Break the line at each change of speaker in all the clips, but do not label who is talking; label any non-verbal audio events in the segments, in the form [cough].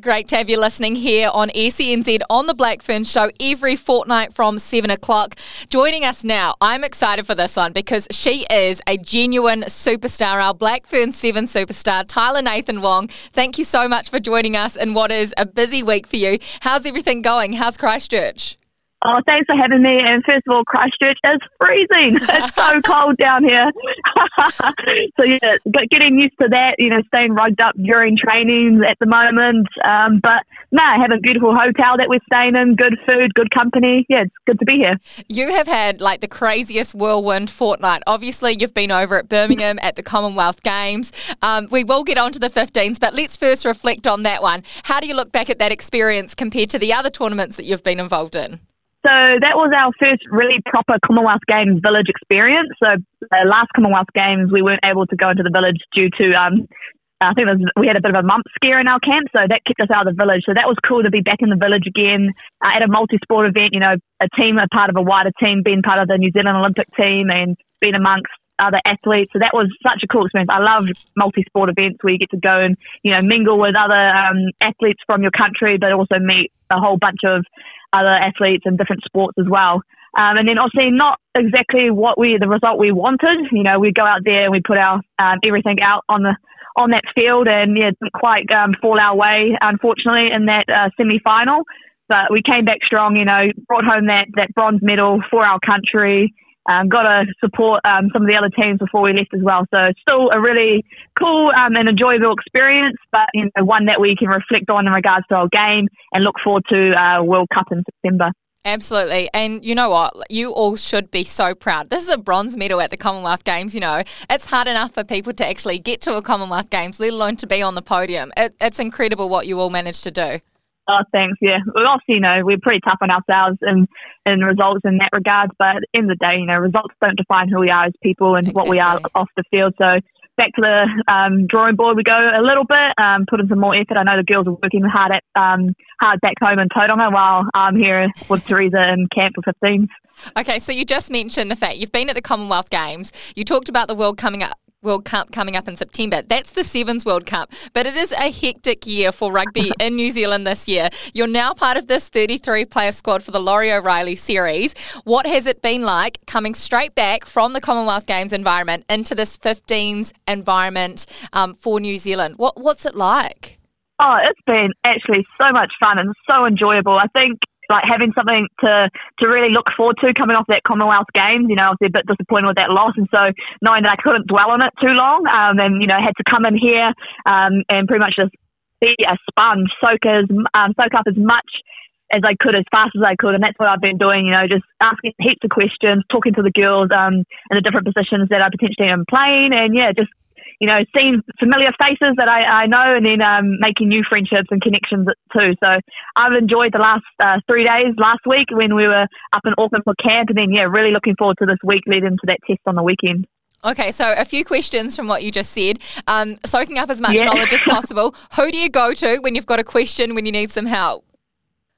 Great to have you listening here on SENZ on the Black Fern Show every fortnight from 7 o'clock. Joining us now, I'm excited for this one because she is a genuine superstar, our Black Fern 7 superstar, Tyla Nathan-Wong. Thank you so much for joining us in what is a busy week for you. How's everything going? How's Christchurch?
Oh, thanks for having me. And first of all, Christchurch is freezing. [laughs] It's so cold down here. [laughs] so yeah, getting used to that. You know, staying rugged up during trainings at the moment. Um, but no, I have a beautiful hotel that we're staying in. Good food, good company. Yeah, it's good to be here.
You have had like the craziest whirlwind fortnight. Obviously, you've been over at Birmingham at the Commonwealth Games. Um, we will get on to the 15s, but let's first reflect on that one. How do you look back at that experience compared to the other tournaments that you've been involved in?
So that was our first really proper Commonwealth Games village experience. So the last Commonwealth Games, we weren't able to go into the village due to, um, I think was, we had a bit of a mump scare in our camp, so that kept us out of the village. So that was cool to be back in the village again uh, at a multi-sport event. You know, a team, a part of a wider team, being part of the New Zealand Olympic team, and being amongst other athletes. So that was such a cool experience. I love multi-sport events where you get to go and you know mingle with other um, athletes from your country, but also meet a whole bunch of other athletes in different sports as well. Um, and then obviously not exactly what we the result we wanted. You know, we go out there and we put our um, everything out on the on that field, and yeah, didn't quite um, fall our way, unfortunately, in that uh, semi final. But we came back strong. You know, brought home that that bronze medal for our country. Um, got to support um, some of the other teams before we left as well. So still a really cool um, and enjoyable experience, but you know one that we can reflect on in regards to our game and look forward to uh, World Cup in September.
Absolutely. And you know what? You all should be so proud. This is a bronze medal at the Commonwealth Games. You know, it's hard enough for people to actually get to a Commonwealth Games, let alone to be on the podium. It, it's incredible what you all managed to do.
Oh, thanks. Yeah, we also, you know, we're pretty tough on ourselves and in results in that regard. But in the day, you know, results don't define who we are as people and exactly. what we are off the field. So back to the um, drawing board we go a little bit, um, put in some more effort. I know the girls are working hard at um, hard back home in Tauranga while I'm here with Teresa in camp for 15.
Okay, so you just mentioned the fact you've been at the Commonwealth Games. You talked about the world coming up World Cup coming up in September. That's the Sevens World Cup, but it is a hectic year for rugby [laughs] in New Zealand this year. You're now part of this 33 player squad for the Laurie O'Reilly series. What has it been like coming straight back from the Commonwealth Games environment into this 15s environment um, for New Zealand? What, what's it like?
Oh, it's been actually so much fun and so enjoyable. I think like having something to to really look forward to coming off that Commonwealth Games. You know, I was a bit disappointed with that loss, and so knowing that I couldn't dwell on it too long, um, and you know, had to come in here um, and pretty much just be a sponge, soak as um, soak up as much as I could, as fast as I could, and that's what I've been doing. You know, just asking heaps of questions, talking to the girls um, in the different positions that I potentially am playing, and yeah, just you know, seeing familiar faces that I, I know and then um, making new friendships and connections too. So I've enjoyed the last uh, three days last week when we were up in Auckland for camp and then, yeah, really looking forward to this week leading to that test on the weekend.
Okay, so a few questions from what you just said. Um, soaking up as much yeah. knowledge as [laughs] possible. Who do you go to when you've got a question, when you need some help?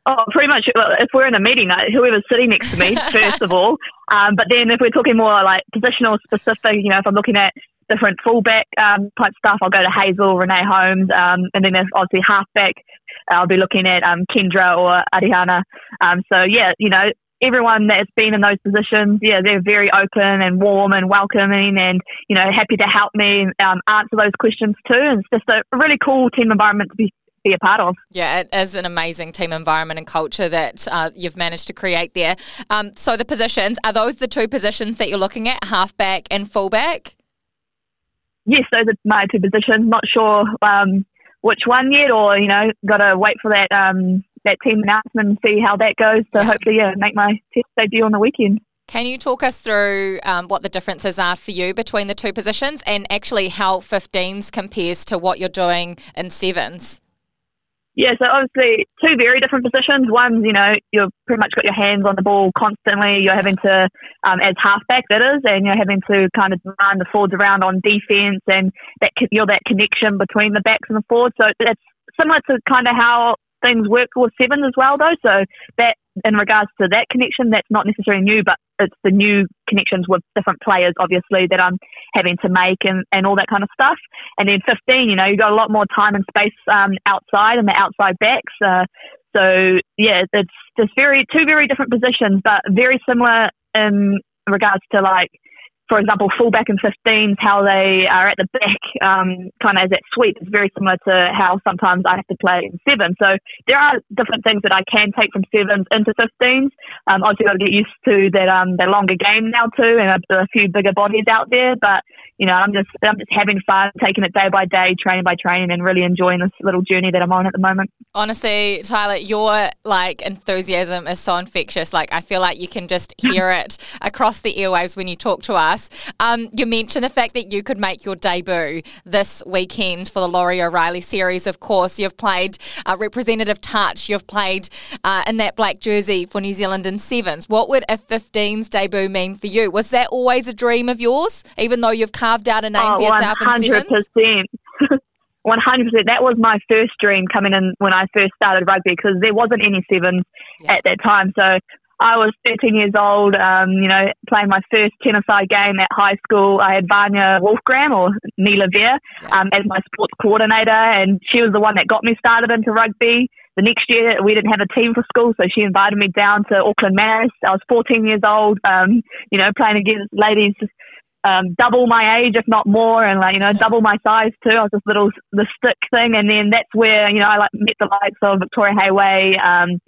Oh, pretty much. If we're in a meeting, uh, whoever's sitting next to me, [laughs] first of all. Um, but then if we're talking more like positional specific, you know, if I'm looking at different fullback um, type stuff. I'll go to Hazel, Renee Holmes, um, and then there's obviously halfback. I'll be looking at um, Kendra or Ariana. Um, so yeah, you know, everyone that's been in those positions, yeah, they're very open and warm and welcoming, and you know, happy to help me um, answer those questions too. And it's just a really cool team environment to be be a part of.
Yeah, it is an amazing team environment and culture that uh, you've managed to create there. Um, so the positions are those the two positions that you're looking at, halfback and fullback?
Yes, those are my two positions. Not sure um, which one yet, or you know, got to wait for that um, that team announcement and see how that goes. So hopefully, yeah, make my test debut on the weekend.
Can you talk us through um, what the differences are for you between the two positions and actually how 15s compares to what you're doing in sevens?
Yeah, so obviously two very different positions. One, you know, you've pretty much got your hands on the ball constantly. You're having to, um, as halfback, that is, and you're having to kind of demand the forwards around on defence, and that you're that connection between the backs and the forwards. So it's similar to kind of how things work with seven as well, though. So that in regards to that connection, that's not necessarily new, but it's the new connections with different players, obviously, that I'm having to make and, and all that kind of stuff. And then 15, you know, you've got a lot more time and space um, outside and the outside backs. Uh, so yeah, it's just very two very different positions, but very similar in regards to like for example, fullback and 15s, how they are at the back, um, kind of as that sweep is very similar to how sometimes I have to play in seven. So there are different things that I can take from sevens into 15s. Um, obviously, got to get used to that um, that longer game now too, and a, a few bigger bodies out there. But you know, I'm just I'm just having fun, taking it day by day, training by training, and really enjoying this little journey that I'm on at the moment.
Honestly, Tyla, your like enthusiasm is so infectious. Like I feel like you can just hear it across the airwaves when you talk to us. Um, you mentioned the fact that you could make your debut this weekend for the Laurie O'Reilly series. Of course, you've played uh, representative touch. You've played uh, in that black jersey for New Zealand in sevens. What would a 15s debut mean for you? Was that always a dream of yours, even though you've carved out a name oh, for yourself 100%. in sevens?
100%. [laughs] That was my first dream coming in when I first started rugby because there wasn't any sevens yeah. at that time. So I was 13 years old, um, you know, playing my first tennis-side game at high school. I had Vania Wolfgramm or Nila Veer um, as my sports coordinator, and she was the one that got me started into rugby. The next year, we didn't have a team for school, so she invited me down to Auckland Marist. I was 14 years old, um, you know, playing against ladies um, double my age, if not more, and like you know, double my size too. I was this little the stick thing, and then that's where you know I like met the likes of Victoria Heighway, um,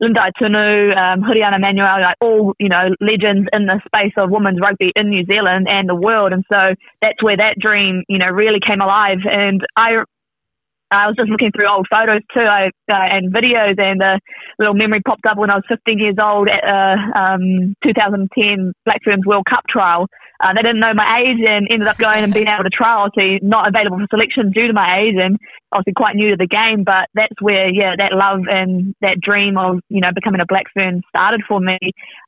Linda Itunu, um, Manuel, like all you know legends in the space of women's rugby in New Zealand and the world, and so that's where that dream you know really came alive. And I I was just looking through old photos too I, uh, and videos, and a little memory popped up when I was 15 years old at uh, um, 2010 Black Ferns World Cup trial. Uh, they didn't know my age and ended up going and being able to trial. So not available for selection due to my age and obviously quite new to the game. But that's where, yeah, that love and that dream of, you know, becoming a Black Fern started for me.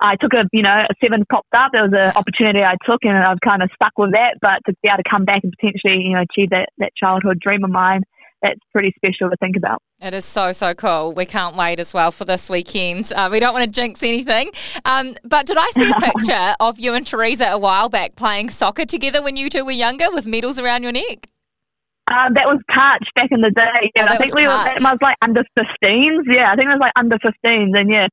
I took a, you know, a seven popped up. There was an opportunity I took and I've kind of stuck with that. But to be able to come back and potentially, you know, achieve that, that childhood dream of mine, that's pretty special to think about.
It is so, so cool. We can't wait as well for this weekend. Uh, we don't want to jinx anything. Um, but did I see a [laughs] picture of you and Teresa a while back playing soccer together when you two were younger with medals around your neck?
Um, that was touch back in the day. Yeah, oh, I think we were, that was like under 15s. Yeah, I think it was like under 15s. And yeah,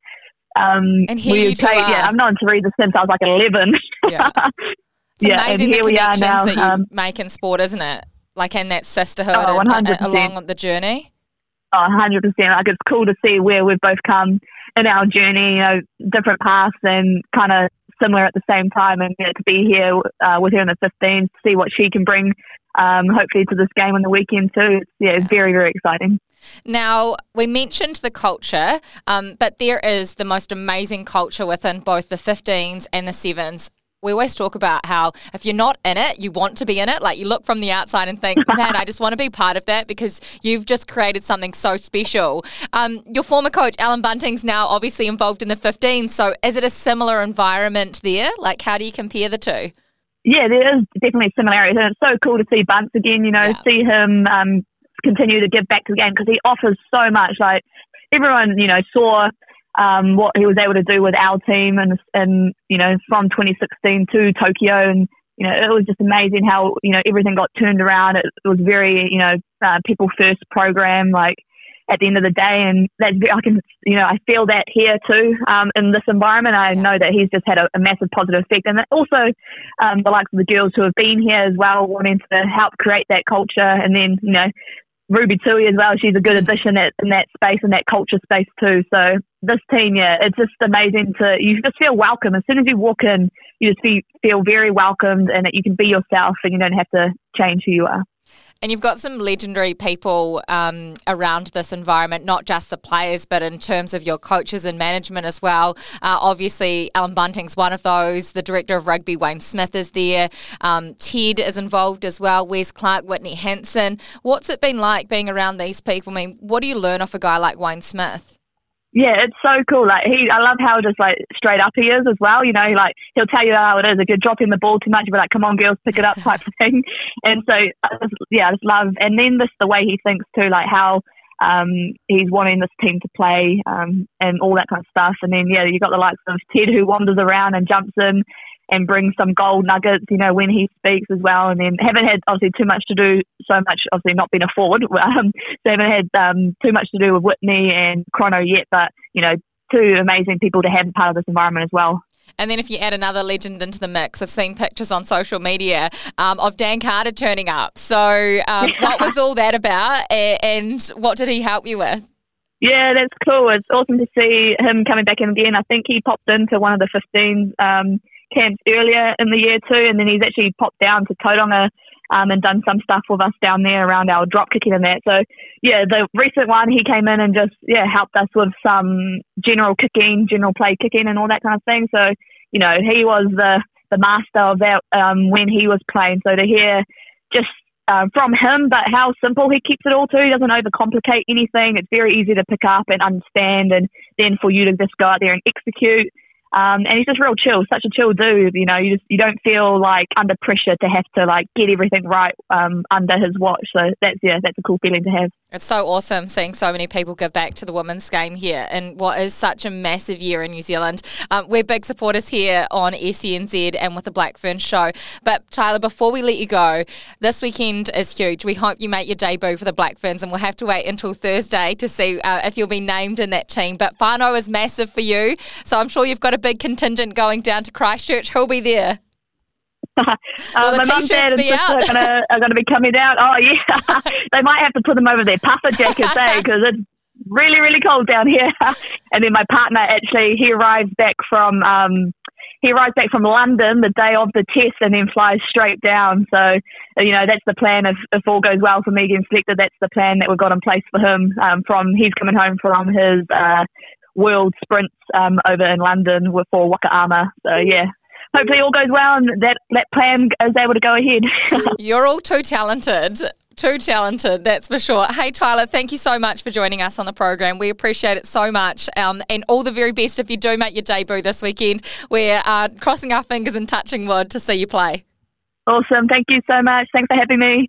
um,
and here we you played,
Yeah, I've known Teresa since I was like 11.
Yeah. [laughs] It's yeah, amazing and here the connections we are now. that you um, make in sport, isn't it? Like in that sisterhood oh, and, and, along the journey?
Oh, 100%. Like it's cool to see where we've both come in our journey, you know, different paths and kind of similar at the same time. And to be here uh, with her in the 15s, to see what she can bring, um, hopefully, to this game on the weekend too. It's, yeah, it's very, very exciting.
Now, we mentioned the culture, um, but there is the most amazing culture within both the 15s and the 7s we always talk about how if you're not in it, you want to be in it. Like you look from the outside and think, man, I just want to be part of that because you've just created something so special. Um, your former coach, Allan Bunting's now obviously involved in the 15. So is it a similar environment there? Like, how do you compare the two?
Yeah, there is definitely similarities. And it's so cool to see Bunce again, you know, yeah. see him um, continue to give back to the game because he offers so much. Like, everyone, you know, saw um, what he was able to do with our team and, and, you know, from 2016 to Tokyo. And, you know, it was just amazing how, you know, everything got turned around. It, it was very, you know, uh, people first program, like at the end of the day. And that I can, you know, I feel that here too, um, in this environment. I know that he's just had a, a massive positive effect. And also, um, the likes of the girls who have been here as well, wanting to help create that culture and then, you know, Ruby Tui as well. She's a good addition at, in that space and that culture space too. So this team, yeah, it's just amazing to you just feel welcome as soon as you walk in. You just feel, feel very welcomed and that you can be yourself and you don't have to change who you are.
And you've got some legendary people um, around this environment, not just the players, but in terms of your coaches and management as well. Uh, obviously, Allan Bunting's one of those. The director of rugby, Wayne Smith, is there. Um, Ted is involved as well. Wes Clarke, Whitney Hansen. What's it been like being around these people? I mean, what do you learn off a guy like Wayne Smith?
Yeah, it's so cool. Like he, I love how just like straight up he is as well. You know, like he'll tell you how it is. If you're dropping the ball too much, you'll be like, "Come on, girls, pick it up," type of [laughs] thing. And so, I just, yeah, I just love. And then this the way he thinks too, like how um, he's wanting this team to play um, and all that kind of stuff. And then yeah, you got the likes of Ted who wanders around and jumps in and bring some gold nuggets, you know, when he speaks as well. And then haven't had obviously too much to do, so much obviously not been a forward, [laughs] um, so haven't had um, too much to do with Whitney and Chrono yet. But you know, two amazing people to have part of this environment as well.
And then if you add another legend into the mix, I've seen pictures on social media um, of Dan Carter turning up. So um, [laughs] what was all that about and what did he help you with?
Yeah, that's cool. It's awesome to see him coming back in again. I think he popped into one of the 15s. um, camps earlier in the year too, and then he's actually popped down to Tauranga um, and done some stuff with us down there around our drop kicking and that. So yeah, the recent one he came in and just yeah helped us with some general kicking, general play kicking, and all that kind of thing. So you know he was the the master of that um, when he was playing. So to hear just uh, from him, but how simple he keeps it all too. He doesn't overcomplicate anything. It's very easy to pick up and understand, and then for you to just go out there and execute. Um, and he's just real chill, such a chill dude. You know, you just you don't feel like under pressure to have to like get everything right um, under his watch. So that's yeah, that's a cool feeling to have.
It's so awesome seeing so many people give back to the women's game here in what is such a massive year in New Zealand. Um, we're big supporters here on SENZ and with the Black Ferns show. But Tyla, before we let you go, this weekend is huge. We hope you make your debut for the Black Ferns, and we'll have to wait until Thursday to see uh, if you'll be named in that team. But whānau is massive for you, so I'm sure you've got a big contingent going down to Christchurch. Who'll be there? [laughs]
um, my mum, dad, and sister are gonna, are gonna be coming down. Oh yeah, [laughs] they might have to put them over their puffer jackets, eh? [laughs] Because it's really, really cold down here. and then my partner actually he arrives back from um, he arrives back from London the day of the test and then flies straight down. So you know that's the plan. If, if all goes well for me getting selected, that's the plan that we've got in place for him. Um, from he's coming home from his uh, world sprints um, over in London for Waka Ama. So yeah, hopefully all goes well and that, that plan is able to go ahead. [laughs]
You're all too talented. Too talented, that's for sure. Hey, Tyla, thank you so much for joining us on the program. We appreciate it so much. Um, and all the very best if you do make your debut this weekend. We're uh, crossing our fingers and touching wood to see you play.
Awesome. Thank you so much. Thanks for having me.